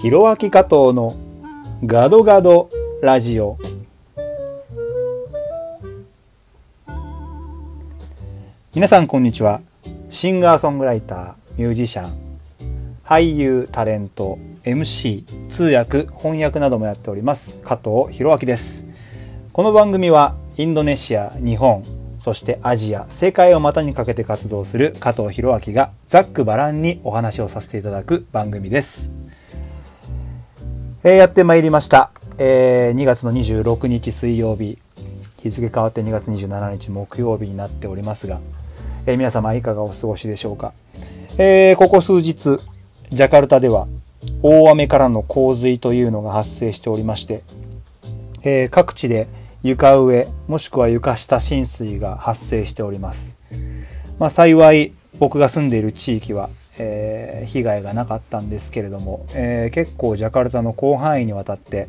ひろあき加藤のガドガドラジオ。皆さんこんにちは。シンガーソングライターミュージシャン俳優タレント MC 通訳翻訳などもやっております加藤弘明です。この番組はインドネシア日本そしてアジア世界を股にかけて活動する加藤弘明がざっくばらんにお話をさせていただく番組です。えー、やってまいりました。えー、2月の26日水曜日、日付変わって2月27日木曜日になっておりますが、えー、皆様いかがお過ごしでしょうか。えー、ここ数日、ジャカルタでは大雨からの洪水というのが発生しておりまして、えー、各地で床上もしくは床下浸水が発生しております。まあ幸い僕が住んでいる地域はえー、被害がなかったんですけれども、えー、結構ジャカルタの広範囲にわたって、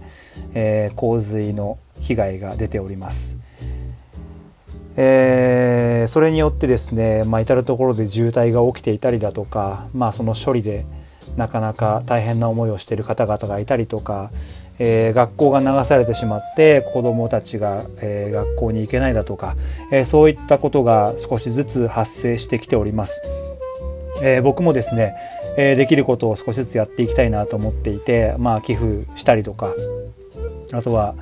えー、洪水の被害が出ております。え、それによってですね、まあ、至る所で渋滞が起きていたりだとか、まあ、その処理でなかなか大変な思いをしている方々がいたりとか、えー、学校が流されてしまって子どもたちが、えー、学校に行けないだとか、えー、そういったことが少しずつ発生してきております。えー、僕もですね、えー、できることを少しずつやっていきたいなと思っていて、まあ、寄付したりとかあとは、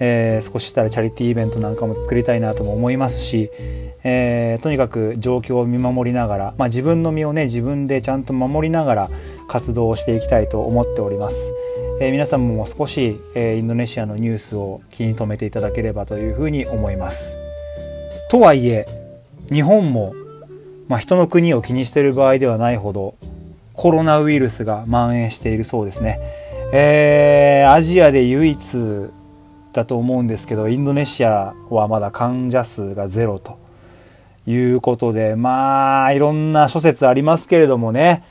えー、少ししたらチャリティーイベントなんかも作りたいなとも思いますし、えとにかく状況を見守りながら、まあ、自分の身をね自分でちゃんと守りながら活動をしていきたいと思っております。え皆さんも少し、えインドネシアのニュースを気に留めていただければというふうに思います。とはいえ日本もまあ、人の国を気にしている場合ではないほどコロナウイルスが蔓延しているそうですね。えー、アジアで唯一だと思うんですけど、インドネシアはまだ患者数がゼロということで、まあ、いろんな諸説ありますけれどもね、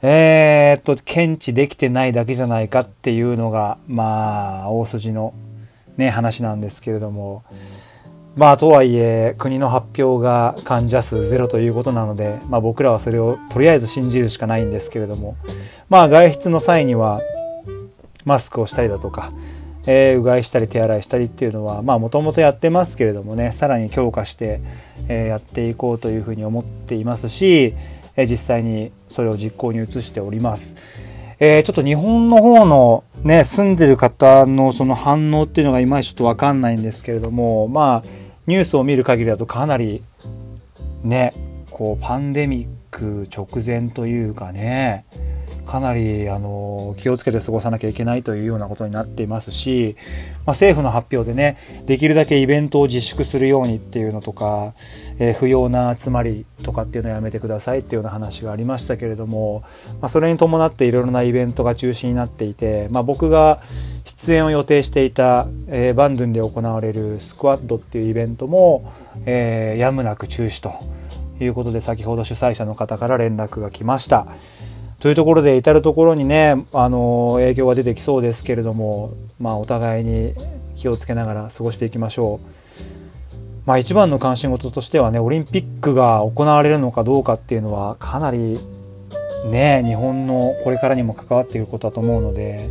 えー、っと、検知できてないだけじゃないかっていうのが、まあ、大筋のね、話なんですけれども、まあとはいえ国の発表が患者数ゼロということなので、まあ、僕らはそれをとりあえず信じるしかないんですけれどもまあ外出の際にはマスクをしたりだとか、えー、うがいしたり手洗いしたりっていうのはまあもともとやってますけれどもねさらに強化して、えー、やっていこうというふうに思っていますし、えー、実際にそれを実行に移しております。えー、ちょっと日本の方のね、住んでる方のその反応っていうのがいまいちちょっとわかんないんですけれども、まあ、ニュースを見る限りだとかなりねこうパンデミック直前というかねかなりあの気をつけて過ごさなきゃいけないというようなことになっていますし、まあ、政府の発表でねできるだけイベントを自粛するようにっていうのとか、えー、不要な集まりとかっていうのをやめてくださいっていうような話がありましたけれども、まあ、それに伴っていろいろなイベントが中止になっていて、まあ、僕が出演を予定していた、えー、バンドゥンで行われるスクワッドっていうイベントも、えー、やむなく中止ということで先ほど主催者の方から連絡が来ました。というところで至る所にね、あの影響が出てきそうですけれども、まあ、お互いに気をつけながら過ごしていきましょう。まあ、一番の関心事としてはねオリンピックが行われるのかどうかっていうのはかなりね日本のこれからにも関わっていることだと思うので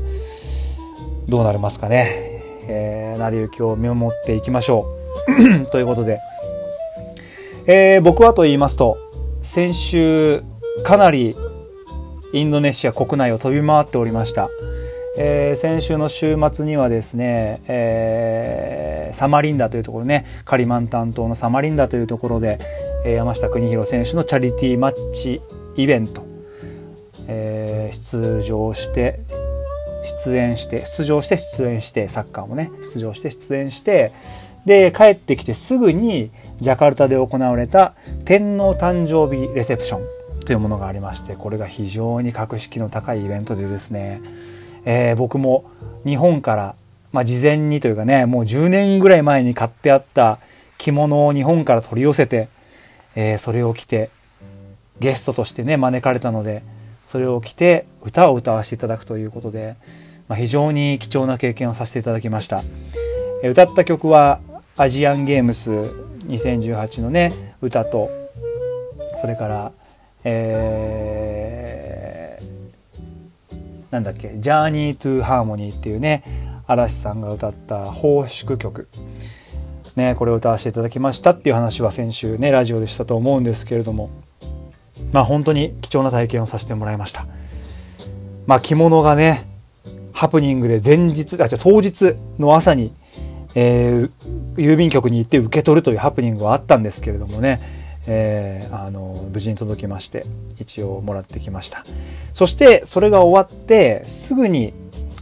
どうなりますかね、えー、成り行きを見守っていきましょう。ということで、えー、僕はと言いますと先週かなりインドネシア国内を飛び回っておりました。えー、先週の週末にはですね、えー、サマリンダというところね、カリマン担当のサマリンダというところで、えー、山下邦弘選手のチャリティーマッチイベント、え出場して、出演して、出場して出演して、サッカーもね、出場して出演して、で、帰ってきてすぐにジャカルタで行われた天皇誕生日レセプション。というものがありましてこれが非常に格式の高いイベントでですね、えー、僕も日本から、まあ、事前にというかねもう10年ぐらい前に買ってあった着物を日本から取り寄せて、えー、それを着てゲストとしてね招かれたのでそれを着て歌を歌わせていただくということで、まあ、非常に貴重な経験をさせていただきました、え、歌った曲はアジアンゲームス2018のね歌とそれからえー、なんだっけ「Journey to Harmony」っていうね嵐さんが歌った奉祝曲。ねこれを歌わせていただきましたっていう話は先週ねラジオでしたと思うんですけれども。まあ本当に貴重な体験をさせてもらいました。まあ着物がねハプニングで前日あじゃ当日の朝に、えー、郵便局に行って受け取るというハプニングはあったんですけれどもねえー、あの無事に届きまして一応もらってきました。そしてそれが終わってすぐに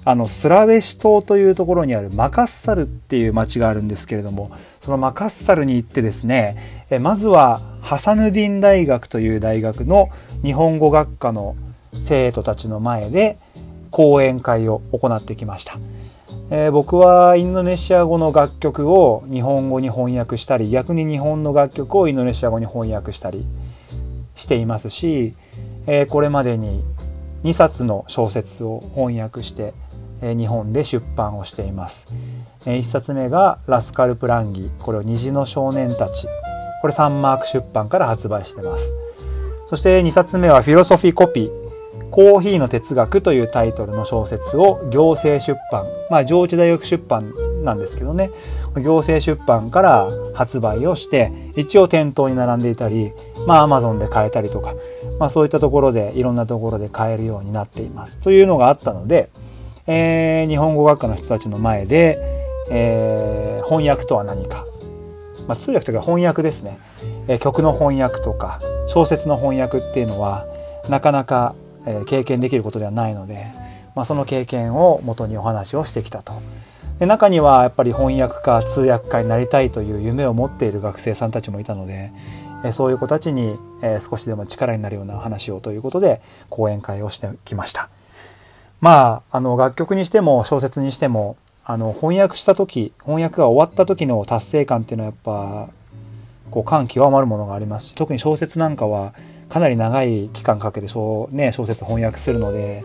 あのスラウェシ島というところにあるマカッサルっていう町があるんですけれどもそのマカッサルに行ってですねえまずはハサヌディン大学という大学の日本語学科の生徒たちの前で講演会を行ってきました。えー、僕はインドネシア語の楽曲を日本語に翻訳したり逆に日本の楽曲をインドネシア語に翻訳したりしていますし、えー、これまでに2冊の小説を翻訳して、日本で出版をしています、1冊目が「ラスカル・プランギ」これを「虹の少年たち」これサンマーク出版から発売してます。そして2冊目は「フィロソフィー・コピー」コーヒーの哲学というタイトルの小説を行政出版、まあ上智大学出版なんですけどね、行政出版から発売をして、一応店頭に並んでいたり、まあアマゾンで買えたりとか、まあそういったところでいろんなところで買えるようになっています。というのがあったので、えー、日本語学科の人たちの前で、えー、翻訳とは何か、まあ、通訳というか翻訳ですね、えー、曲の翻訳とか小説の翻訳っていうのはなかなかえ経験できることではないので、まあ、その経験をもとにお話をしてきたと。で中にはやっぱり翻訳家通訳家になりたいという夢を持っている学生さんたちもいたので、そういう子たちに、少しでも力になるような話をということで講演会をしてきました。まあ、あの楽曲にしても小説にしてもあの翻訳した時翻訳が終わった時の達成感っていうのはやっぱこう感極まるものがありますし特に小説なんかはかなり長い期間かけて小,、ね、小説翻訳するので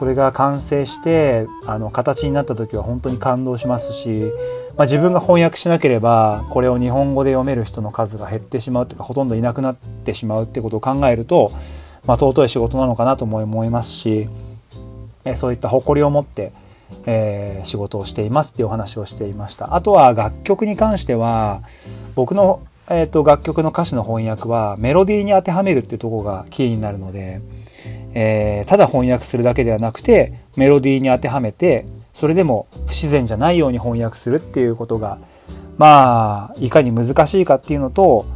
それが完成してあの形になった時は本当に感動しますし、まあ、自分が翻訳しなければこれを日本語で読める人の数が減ってしまうというかほとんどいなくなってしまうってことを考えると、まあ、尊い仕事なのかなとも思いますしえそういった誇りを持って、えー、仕事をしていますっていうお話をしていました。あとは楽曲に関しては僕のえーと、楽曲の歌詞の翻訳はメロディーに当てはめるっていうとこがキーになるので、えー、ただ翻訳するだけではなくてメロディーに当てはめてそれでも不自然じゃないように翻訳するっていうことがまあいかに難しいかっていうのと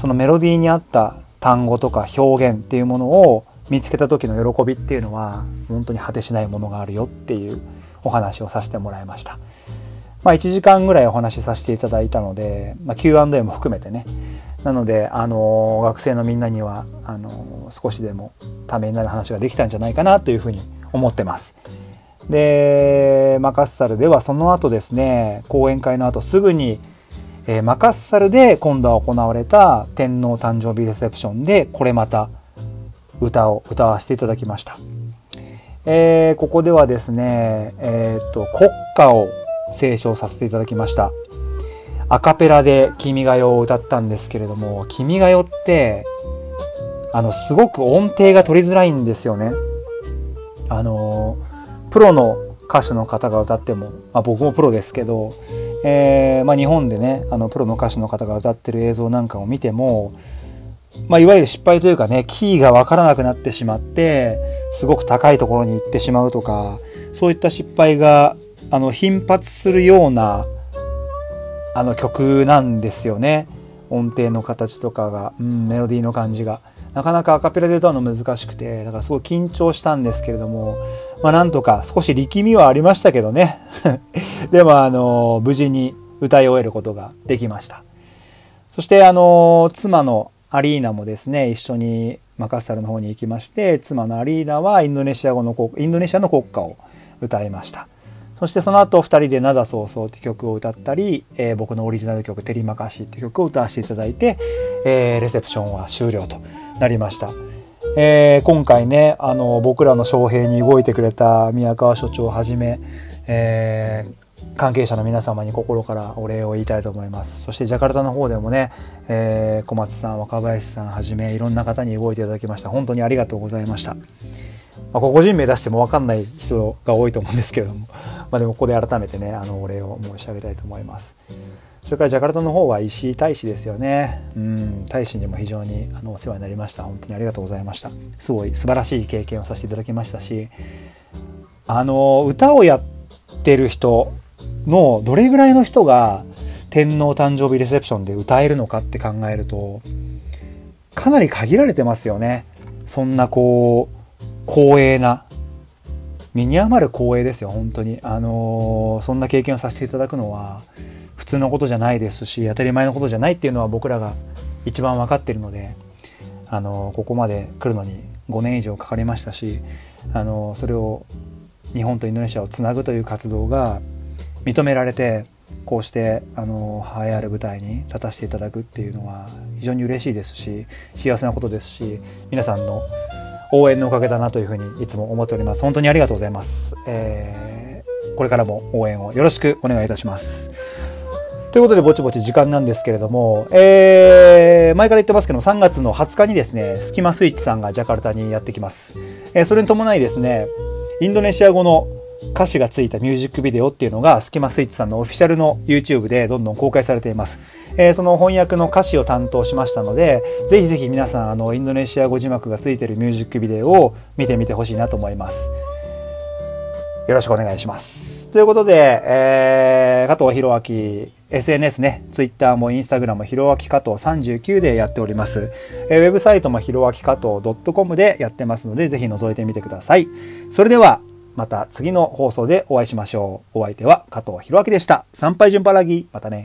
そのメロディーに合った単語とか表現っていうものを見つけた時の喜びっていうのは本当に果てしないものがあるよっていうお話をさせてもらいました。まあ、1時間ぐらいお話しさせていただいたので、まあ、Q&A も含めてねなので、あの学生のみんなにはあの少しでもためになる話ができたんじゃないかなというふうに思ってます。でマカッサルではその後ですね講演会の後すぐに、えー、マカッサルで今度は行われた天皇誕生日レセプションでこれまた歌を歌わせていただきました。えー、ここではですね、えっ、と国歌を斉唱させていただきました。アカペラで君が代を歌ったんですけれども、君が代って、あの、すごく音程が取りづらいんですよね。あの、プロの歌手の方が歌っても、まあ、僕もプロですけど、えー、まあ、日本でね、あの、プロの歌手の方が歌ってる映像なんかを見ても、まあ、いわゆる失敗というかね、キーがわからなくなってしまって、すごく高いところに行ってしまうとか、そういった失敗があの頻発するようなあの曲なんですよね。音程の形とかが、うん、メロディーの感じが。なかなかアカペラで歌うの難しくてだからすごい緊張したんですけれどもまあなんとか少し力みはありましたけどね。でもあの無事に歌い終えることができました。そしてあの妻のアリーナもですね一緒にマカッサルの方に行きまして妻のアリーナはインドネシア語のインドネシアの国歌を歌いましたそしてその後2人で「灘そうそう」って曲を歌ったり、えー、僕のオリジナル曲「テリマカシ」って曲を歌わせていただいて、えー、レセプションは終了となりました。えー、今回ねあの僕らの招聘に動いてくれた宮川所長をはじめ、えー、関係者の皆様に心からお礼を言いたいと思いますそしてジャカルタの方でもね、えー、小松さん若林さんはじめいろんな方に動いていただきました本当にありがとうございましたまあ、個人名出しても分かんない人が多いと思うんですけれども、まあ、でもここで改めてねあのお礼を申し上げたいと思います。それからジャカルタの方は石井大使ですよね。うん、大使にも非常にあのお世話になりました。本当にありがとうございました。すごい素晴らしい経験をさせていただきましたし、あの、歌をやってる人のどれぐらいの人が天皇誕生日レセプションで歌えるのかって考えると、かなり限られてますよね。そんなこう、光栄な、身に余る光栄ですよ、本当に。あのー、そんな経験をさせていただくのは、普通のことじゃないですし、当たり前のことじゃないっていうのは僕らが一番分かってるので、あのー、ここまで来るのに5年以上かかりましたし、あのー、それを日本とインドネシアをつなぐという活動が認められて、こうしてあの栄えある舞台に立たせていただくっていうのは非常に嬉しいですし幸せなことですし皆さんの応援のおかげだなというふうにいつも思っております。本当にありがとうございます、えー、これからも応援をよろしくお願いいたします。ということでぼちぼち時間なんですけれども、えー、前から言ってますけども3月の20日にですねスキマスイッチさんがジャカルタにやってきます、えー、それに伴いですねインドネシア語の歌詞がついたミュージックビデオっていうのが、スキマスイッチさんのオフィシャルの YouTube でどんどん公開されています。えー、その翻訳の歌詞を担当しましたので、ぜひぜひ皆さん、あの、インドネシア語字幕がついてるミュージックビデオを見てみてほしいなと思います。よろしくお願いします。ということで、えー、加藤博明、SNS ね、Twitter も Instagram もひろあき加藤39でやっております。えー、ウェブサイトもひろあき加藤 .com でやってますので、ぜひ覗いてみてください。それでは、また次の放送でお会いしましょう。お相手は加藤弘明でした。参拝順パラギ。またね。